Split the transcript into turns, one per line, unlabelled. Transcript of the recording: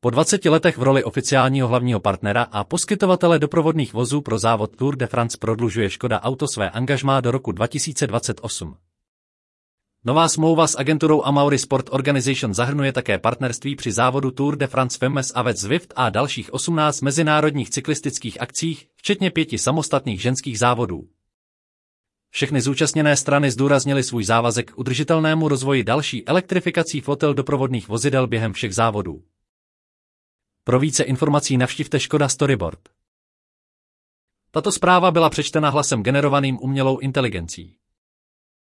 Po 20 letech v roli oficiálního hlavního partnera a poskytovatele doprovodných vozů pro závod Tour de France prodlužuje Škoda Auto své angažmá do roku 2028. Nová smlouva s agenturou Amaury Sport Organization zahrnuje také partnerství při závodu Tour de France Femmes a Zwift a dalších 18 mezinárodních cyklistických akcích, včetně pěti samostatných ženských závodů. Všechny zúčastněné strany zdůraznily svůj závazek k udržitelnému rozvoji další elektrifikací flotil doprovodných vozidel během všech závodů. Pro více informací navštivte Škoda Storyboard. Tato zpráva byla přečtena hlasem generovaným umělou inteligencí.